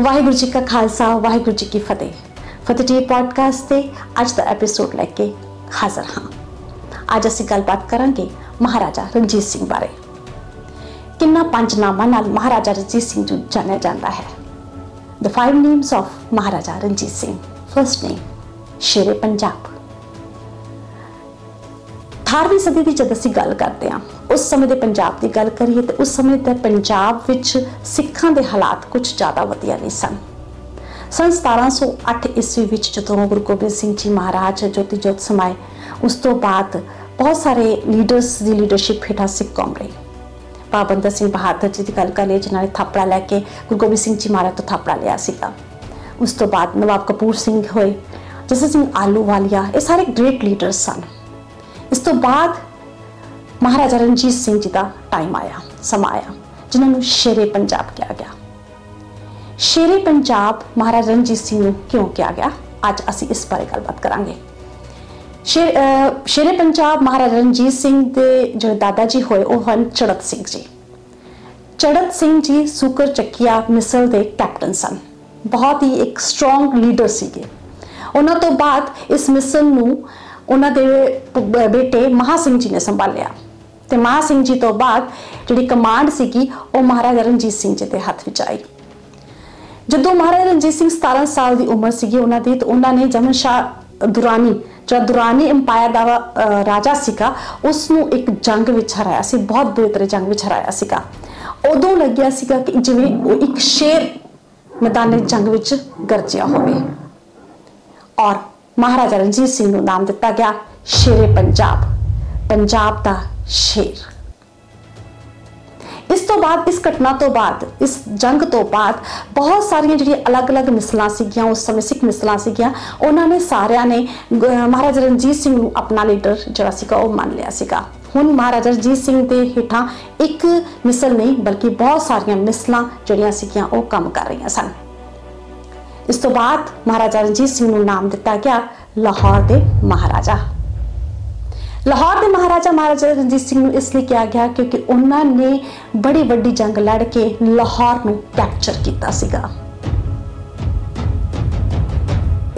ਵਾਹਿਗੁਰੂ ਜੀ ਕਾ ਖਾਲਸਾ, ਵਾਹਿਗੁਰੂ ਜੀ ਕੀ ਫਤਿਹ। ਫਤਿਹ T podcast ਤੇ ਅੱਜ ਦਾ ਐਪੀਸੋਡ ਲੈ ਕੇ ਹਾਜ਼ਰ ਹਾਂ। ਅੱਜ ਅਸੀਂ ਗੱਲਬਾਤ ਕਰਾਂਗੇ ਮਹਾਰਾਜਾ ਰਣਜੀਤ ਸਿੰਘ ਬਾਰੇ। ਕਿੰਨਾ ਪੰਜ ਨਾਮਾਂ ਨਾਲ ਮਹਾਰਾਜਾ ਰਣਜੀਤ ਸਿੰਘ ਨੂੰ ਜਾਣਿਆ ਜਾਂਦਾ ਹੈ। The five names of Maharaja Ranjit Singh first name Shere, Punjab. 18ਵੀਂ ਸਦੀ ਦੀ ਜਦ ਅਸੀਂ ਗੱਲ ਕਰਦੇ ਹਾਂ, ਉਸ ਸਮੇਂ ਦੇ ਪੰਜਾਬ ਦੀ ਗੱਲ ਕਰੀਏ ਤੇ ਉਸ ਸਮੇਂ ਦੇ ਪੰਜਾਬ ਵਿੱਚ ਸਿੱਖਾਂ ਦੇ ਹਾਲਾਤ ਕੁਝ ਜ਼ਿਆਦਾ ਵਧੀਆ ਨਹੀਂ ਸਨ। ਸਨ 1708 ਈਸਵੀ ਵਿੱਚ ਜਦੋਂ ਗੁਰੂ ਗੋਬਿੰਦ ਸਿੰਘ ਜੀ ਮਹਾਰਾਜ ਜੋਤੀ ਜੋਤ ਸਮਾਏ, ਉਸ ਤੋਂ ਬਾਅਦ ਬਹੁਤ ਸਾਰੇ ਲੀਡਰਸ ਦੀ ਲੀਡਰਸ਼ਿਪ ਹੇਠਾਂ ਸਿੱਖ ਕੌਮ ਰਹੀ। ਬਾਬੰਦਰ ਸਿੰਘ ਬਹਾਦਰ ਜੀ ਦੀ ਗੱਲ ਕਰ ਲਈ ਜਿਨ੍ਹਾਂ ਨੇ ਥਾਪੜਾ ਲੈ ਕੇ ਗੁਰੂ ਗੋਬਿੰਦ ਸਿੰਘ ਜੀ ਮਹਾਰਾਜ ਤੋਂ ਥਾਪੜਾ ਲਿਆ ਸੀਗਾ। ਉਸ ਤੋਂ ਬਾਅਦ ਨਵਾਬ ਕਪੂਰ ਸਿੰਘ ਹੋਏ ਜਸਨ ਸਿੰਘ ਆਲੂਵਾਲੀਆ ਇਹ ਸਾਰੇ ਗ੍ਰੇਟ ਲੀਡਰਸ ਸਨ। ਇਸ ਤੋਂ ਬਾਅਦ ਮਹਾਰਾਜਾ ਰਣਜੀਤ ਸਿੰਘ ਜੀ ਦਾ ਟਾਈਮ ਆਇਆ, ਸਮਾਂ ਆਇਆ, ਜਿਨ੍ਹਾਂ ਨੂੰ ਸ਼ੇਰੇ ਪੰਜਾਬ ਕਿਹਾ ਗਿਆ। ਸ਼ੇਰੇ ਪੰਜਾਬ ਮਹਾਰਾਜਾ ਰਣਜੀਤ ਸਿੰਘ ਨੂੰ ਕਿਉਂ ਕਿਹਾ ਗਿਆ? ਅੱਜ ਅਸੀਂ ਇਸ ਬਾਰੇ ਗੱਲਬਾਤ ਕਰਾਂਗੇ। ਸ਼ੇਰੇ ਪੰਜਾਬ ਮਹਾਰਾਜਾ ਰਣਜੀਤ ਸਿੰਘ ਦੇ ਜੋ ਦਾਦਾ ਜੀ ਹੋਏ, ਉਹ ਹਨ ਚੜਤ ਸਿੰਘ ਜੀ। ਚੜਤ ਸਿੰਘ ਜੀ ਸੁਕਰ ਚੱਕੀਆ ਮਿਸਲ ਦੇ ਕੈਪਟਨ ਸਨ। ਬਹੁਤ ਹੀ ਇੱਕ ਸਟਰੋਂਗ ਲੀਡਰ ਸੀਗੇ। ਉਹਨਾਂ ਤੋਂ ਬਾਅਦ ਇਸ ਮਿਸਲ ਨੂੰ ਉਹਨਾਂ ਦੇ ਬੇਟੇ ਮਹਾ ਸਿੰਘ ਜੀ ਨੇ ਸੰਭਾਲਿਆ। ਤੇ ਮਹਾ ਸਿੰਘ ਜੀ ਤੋਂ ਬਾਅਦ ਜਿਹੜੀ ਕਮਾਂਡ ਸੀਗੀ, ਉਹ ਮਹਾਰਾਜਾ ਰਣਜੀਤ ਸਿੰਘ ਜੀ ਦੇ ਹੱਥ ਵਿੱਚ ਆਈ। ਜਦੋਂ ਮਹਾਰਾਜਾ ਰਣਜੀਤ ਸਿੰਘ 17 ਸਾਲ ਦੀ ਉਮਰ ਸੀਗੀ ਉਹਨਾਂ ਦੀ, ਤਾਂ ਉਹਨਾਂ ਨੇ ਜਮਨ ਸ਼ਾਹ ਦੁਰਾਨੀ ਜਿਹੜਾ ਦੁਰਾਨੀ ਇੰਪਾਇਰ ਦਾ ਰਾਜਾ ਸੀਗਾ ਉਸ ਨੂੰ ਇੱਕ ਜੰਗ ਵਿੱਚ ਹਰਾਇਆ ਸੀ, ਬਹੁਤ ਬੁਰੀ ਤਰ੍ਹਾਂ ਜੰਗ ਵਿੱਚ ਹਰਾਇਆ ਸੀਗਾ। ਉਦੋਂ ਲੱਗਿਆ ਸੀਗਾ ਕਿ ਜਿਵੇਂ ਉਹ ਇੱਕ ਸ਼ੇਰ ਮੈਦਾਨ ਜੰਗ ਵਿੱਚ ਗਰਜਿਆ ਹੋਵੇ। ਔਰ ਮਹਾਰਾਜਾ ਰਣਜੀਤ ਸਿੰਘ ਨੂੰ ਨਾਮ ਦਿੱਤਾ ਗਿਆ ਸ਼ੇਰੇ ਪੰਜਾਬ ਪੰਜਾਬ ਦਾ ਸ਼ੇਰ। ਇਸ ਤੋਂ ਬਾਅਦ, ਇਸ ਘਟਨਾ ਤੋਂ ਬਾਅਦ, ਇਸ ਜੰਗ ਤੋਂ ਬਾਅਦ ਬਹੁਤ ਸਾਰੀਆਂ ਜਿਹੜੀਆਂ ਅਲੱਗ-ਅਲੱਗ ਮਿਸਲਾਂ ਸੀਗੀਆਂ, ਉਸ ਸਮੇਂ ਸਿੱਖ ਮਿਸਲਾਂ ਸੀਗੀਆਂ, ਉਹਨਾਂ ਨੇ ਸਾਰਿਆਂ ਨੇ ਮਹਾਰਾਜਾ ਰਣਜੀਤ ਸਿੰਘ ਨੂੰ ਆਪਣਾ ਲੀਡਰ ਜਿਹੜਾ ਸੀਗਾ, ਉਹ ਮੰਨ ਲਿਆ ਸੀਗਾ। ਹੁਣ ਮਹਾਰਾਜਾ ਰਣਜੀਤ ਸਿੰਘ ਦੇ ਹੇਠਾਂ ਇੱਕ ਮਿਸਲ ਨਹੀਂ, ਬਲਕਿ ਬਹੁਤ ਸਾਰੀਆਂ ਮਿਸਲਾਂ ਜਿਹੜੀਆਂ ਸੀਗੀਆਂ, ਉਹ ਕੰਮ ਕਰ ਰਹੀਆਂ ਸਨ। ਇਸ ਤੋਂ ਬਾਅਦ ਮਹਾਰਾਜਾ ਰਣਜੀਤ ਸਿੰਘ ਨੂੰ ਨਾਮ ਦਿੱਤਾ ਗਿਆ ਲਾਹੌਰ ਦੇ ਮਹਾਰਾਜਾ। ਲਾਹੌਰ ਦੇ ਮਹਾਰਾਜਾ ਮਹਾਰਾਜਾ ਰਣਜੀਤ ਸਿੰਘ ਨੂੰ ਇਸ ਲਈ ਕਿਹਾ ਗਿਆ ਕਿਉਂਕਿ ਉਹਨਾਂ ਨੇ ਬੜੀ ਵੱਡੀ ਜੰਗ ਲੜ ਕੇ ਲਾਹੌਰ ਨੂੰ ਕੈਪਚਰ ਕੀਤਾ ਸੀਗਾ।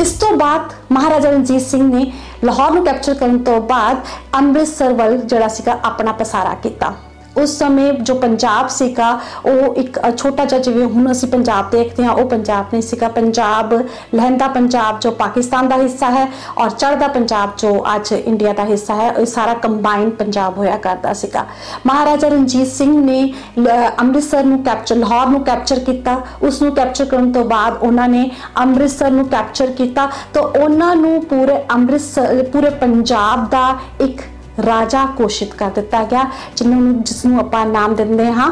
ਇਸ ਤੋਂ ਬਾਅਦ ਮਹਾਰਾਜਾ ਰਣਜੀਤ ਸਿੰਘ ਨੇ ਲਾਹੌਰ ਨੂੰ ਕੈਪਚਰ ਕਰਨ ਤੋਂ ਬਾਅਦ ਅੰਮ੍ਰਿਤਸਰ ਵੱਲ ਜਿਹੜਾ ਸੀਗਾ ਆਪਣਾ ਪਸਾਰਾ ਕੀਤਾ। ਉਸ ਸਮੇਂ ਜੋ ਪੰਜਾਬ ਸੀਗਾ, ਉਹ ਇੱਕ ਛੋਟਾ ਜਿਹਾ ਜਿਵੇਂ ਹੁਣ ਅਸੀਂ ਪੰਜਾਬ ਦੇਖਦੇ ਹਾਂ, ਉਹ ਪੰਜਾਬ ਨਹੀਂ ਸੀਗਾ। ਪੰਜਾਬ, ਲਹਿੰਦਾ ਪੰਜਾਬ ਜੋ ਪਾਕਿਸਤਾਨ ਦਾ ਹਿੱਸਾ ਹੈ ਔਰ ਚੜ੍ਹਦਾ ਪੰਜਾਬ ਜੋ ਅੱਜ ਇੰਡੀਆ ਦਾ ਹਿੱਸਾ ਹੈ, ਇਹ ਸਾਰਾ ਕੰਬਾਈਨ ਪੰਜਾਬ ਹੋਇਆ ਕਰਦਾ ਸੀਗਾ। ਮਹਾਰਾਜਾ ਰਣਜੀਤ ਸਿੰਘ ਨੇ ਅੰਮ੍ਰਿਤਸਰ ਨੂੰ ਕੈਪਚਰ ਲਾਹੌਰ ਨੂੰ ਕੈਪਚਰ ਕੀਤਾ। ਉਸ ਨੂੰ ਕੈਪਚਰ ਕਰਨ ਤੋਂ ਬਾਅਦ ਉਹਨਾਂ ਨੇ ਅੰਮ੍ਰਿਤਸਰ ਨੂੰ ਕੈਪਚਰ ਕੀਤਾ। ਤਾਂ ਉਹਨਾਂ ਨੂੰ ਪੂਰੇ ਅੰਮ੍ਰਿਤਸਰ, ਪੂਰੇ ਪੰਜਾਬ ਦਾ ਇੱਕ ਰਾਜਾ ਘੋਸ਼ਿਤ ਕਰ ਦਿੱਤਾ ਗਿਆ ਜਿਹਨੂੰ ਜਿਸ ਨੂੰ ਆਪਾਂ ਨਾਮ ਦਿੰਦੇ ਹਾਂ,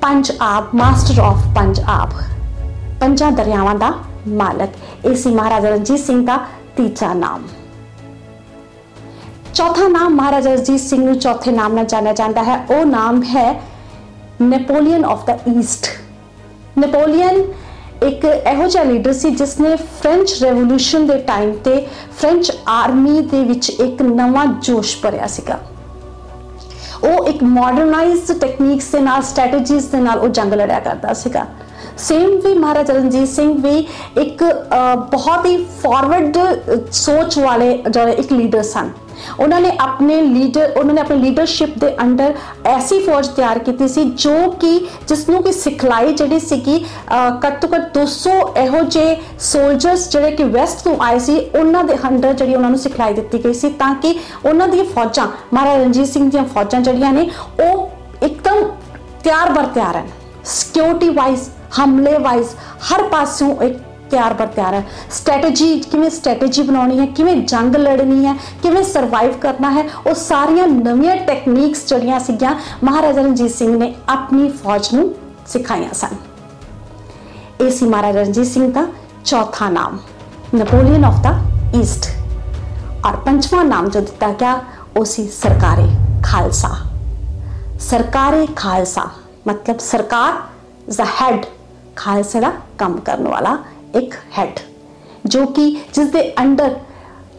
ਪੰਜ ਮਾਸਟਰ ਆਫ ਪੰਜ ਪੰਜਾਂ ਦਰਿਆਵਾਂ ਦਾ ਮਾਲਕ। ਇਹ ਸੀ ਮਹਾਰਾਜਾ ਰਣਜੀਤ ਸਿੰਘ ਦਾ ਤੀਜਾ ਨਾਮ। ਚੌਥਾ ਨਾਮ ਮਹਾਰਾਜਾ ਰਣਜੀਤ ਸਿੰਘ ਨੂੰ ਚੌਥੇ ਨਾਮ ਨਾਲ ਜਾਣਿਆ ਜਾਂਦਾ ਹੈ। ਉਹ ਨਾਮ ਹੈ Napoleon of the East. Napoleon ਇੱਕ ਇਹੋ ਜਿਹਾ ਲੀਡਰ ਸੀ ਜਿਸ ਨੇ ਫ੍ਰੈਂਚ ਰੈਵੋਲੂਸ਼ਨ ਦੇ ਟਾਈਮ ਤੇ ਫ੍ਰੈਂਚ ਆਰਮੀ ਦੇ ਵਿੱਚ ਇੱਕ ਨਵਾਂ ਜੋਸ਼ ਭਰਿਆ ਸੀਗਾ। ਉਹ ਇੱਕ ਮਾਡਰਨਾਈਜ਼ਡ ਟੈਕਨੀਕਸ ਦੇ ਨਾਲ ਸਟ੍ਰੈਟਜੀਜ਼ ਦੇ ਨਾਲ ਉਹ ਜੰਗ ਲੜਿਆ ਕਰਦਾ ਸੀਗਾ। ਸੇਮ ਵੀ ਮਹਾਰਾਜਾ ਰਣਜੀਤ ਸਿੰਘ ਵੀ ਇੱਕ ਬਹੁਤ ਹੀ ਫਾਰਵਰਡ ਸੋਚ ਵਾਲੇ ਜਿਹੜੇ ਇੱਕ ਲੀਡਰ ਸਨ। ਉਹਨਾਂ ਨੇ ਆਪਣੇ ਲੀਡਰ ਉਹਨਾਂ ਨੇ ਆਪਣੀ ਲੀਡਰਸ਼ਿਪ ਦੇ ਅੰਡਰ ਐਸੀ ਫੌਜ ਤਿਆਰ ਕੀਤੀ ਸੀ ਜੋ ਕਿ, ਜਿਸ ਨੂੰ ਕਿ ਸਿਖਲਾਈ ਜਿਹੜੀ ਸੀਗੀ ਘੱਟ ਤੋਂ ਘੱਟ 200 ਇਹੋ ਜਿਹੇ ਸੋਲਜਰਸ ਜਿਹੜੇ ਕਿ ਵੈਸਟ ਤੋਂ ਆਏ ਸੀ, ਉਹਨਾਂ ਦੇ ਅੰਡਰ ਜਿਹੜੀ ਉਹਨਾਂ ਨੂੰ ਸਿਖਲਾਈ ਦਿੱਤੀ ਗਈ ਸੀ ਤਾਂ ਕਿ ਉਹਨਾਂ ਦੀਆਂ ਫੌਜਾਂ, ਮਹਾਰਾਜਾ ਰਣਜੀਤ ਸਿੰਘ ਦੀਆਂ ਫੌਜਾਂ ਜਿਹੜੀਆਂ ਨੇ, ਉਹ ਇੱਕਦਮ ਤਿਆਰ ਬਰ ਤਿਆਰ ਹਨ। ਸਿਕਿਉਰਿਟੀ ਵਾਈਜ਼ ਹਮਲੇ ਵਾਈਜ਼ ਹਰ ਪਾਸਿਓਂ ਇੱਕ ਤਿਆਰ ਬਰ ਤਿਆਰ ਹੈ। ਸਟ੍ਰੈਟਜੀ ਕਿਵੇਂ ਸਟ੍ਰੈਟਜੀ ਬਣਾਉਣੀ ਹੈ, ਕਿਵੇਂ ਜੰਗ ਲੜਨੀ ਹੈ, ਕਿਵੇਂ ਸਰਵਾਈਵ ਕਰਨਾ ਹੈ, ਉਹ ਸਾਰੀਆਂ ਨਵੀਆਂ ਟੈਕਨੀਕਸ ਜਿਹੜੀਆਂ ਸੀਗੀਆਂ ਮਹਾਰਾਜਾ ਰਣਜੀਤ ਸਿੰਘ ਨੇ ਆਪਣੀ ਫੌਜ ਨੂੰ ਸਿਖਾਈਆਂ ਸਨ। ਇਹ ਸੀ ਮਹਾਰਾਜਾ ਰਣਜੀਤ ਸਿੰਘ ਦਾ ਚੌਥਾ ਨਾਮ। ਨੈਪੋਲੀਅਨ ਆਫ ਦਾ ਈਸਟ ਔਰ ਪੰਜਵਾਂ ਨਾਮ ਜੋ ਦਿੱਤਾ ਗਿਆ, ਉਹ ਸੀ ਸਰਕਾਰੇ ਖਾਲਸਾ। ਸਰਕਾਰੇ ਖਾਲਸਾ ਮਤਲਬ ਸਰਕਾਰ ਜ਼ ਹੈਡ ਖਾਲਸਾ ਦਾ ਕੰਮ ਕਰਨ ਵਾਲਾ ਇੱਕ ਹੈਡ ਜੋ ਕਿ ਜਿਸ ਦੇ ਅੰਡਰ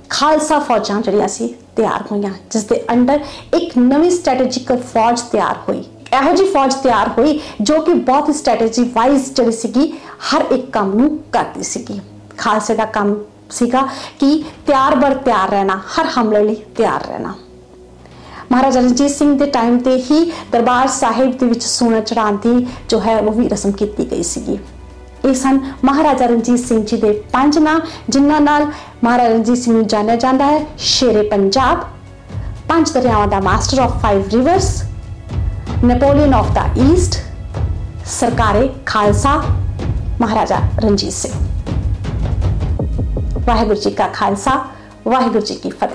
ਖਾਲਸਾ ਫੌਜਾਂ ਜਿਹੜੀਆਂ ਸੀ ਤਿਆਰ ਹੋਈਆਂ ਜਿਸ ਦੇ ਅੰਡਰ ਇੱਕ ਨਵੀਂ ਸਟ੍ਰੈਟੇਜਿਕ ਫੌਜ ਤਿਆਰ ਹੋਈ। ਇਹੋ ਜੀ ਫੌਜ ਤਿਆਰ ਹੋਈ ਜੋ ਕਿ ਬਹੁਤ ਸਟ੍ਰੈਟਜੀ ਵਾਈਜ਼ ਜਿਹੜੀ ਸੀਗੀ, ਹਰ ਇੱਕ ਕੰਮ ਨੂੰ ਕਰਦੀ ਸੀਗੀ। ਖਾਲਸੇ ਦਾ ਕੰਮ ਸੀਗਾ ਕਿ ਤਿਆਰ ਬਰ ਤਿਆਰ ਰਹਿਣਾ, ਹਰ ਹਮਲੇ ਲਈ ਤਿਆਰ ਰਹਿਣਾ। ਮਹਾਰਾਜਾ ਰਣਜੀਤ ਸਿੰਘ ਦੇ ਟਾਈਮ ਤੇ ਹੀ ਦਰਬਾਰ ਸਾਹਿਬ ਦੇ ਵਿੱਚ ਸੋਨਾ ਚੜਾਉਣ ਦੀ ਜੋ ਹੈ ਉਹ ਵੀ ਰਸਮ ਕੀਤੀ ਗਈ ਸੀਗੀ। ਇਹ ਸਨ ਮਹਾਰਾਜਾ ਰਣਜੀਤ ਸਿੰਘ ਜੀ ਦੇ ਪੰਜ ਨਾਂ, ਜਿਨ੍ਹਾਂ ਨਾਲ ਮਹਾਰਾਜਾ ਰਣਜੀਤ ਸਿੰਘ ਨੂੰ ਜਾਣਿਆ ਜਾਂਦਾ ਹੈ। ਸ਼ੇਰੇ ਪੰਜਾਬ, ਪੰਜ ਦਰਿਆਵਾਂ ਦਾ master of five rivers Napoleon of the east Sarkare Khalsa, Maharaja Ranjit Singh. Waheguru ji ਕਾ ਖਾਲਸਾ, ਵਾਹਿਗੁਰੂ ਜੀ ਕੀ ਫਤਿਹ।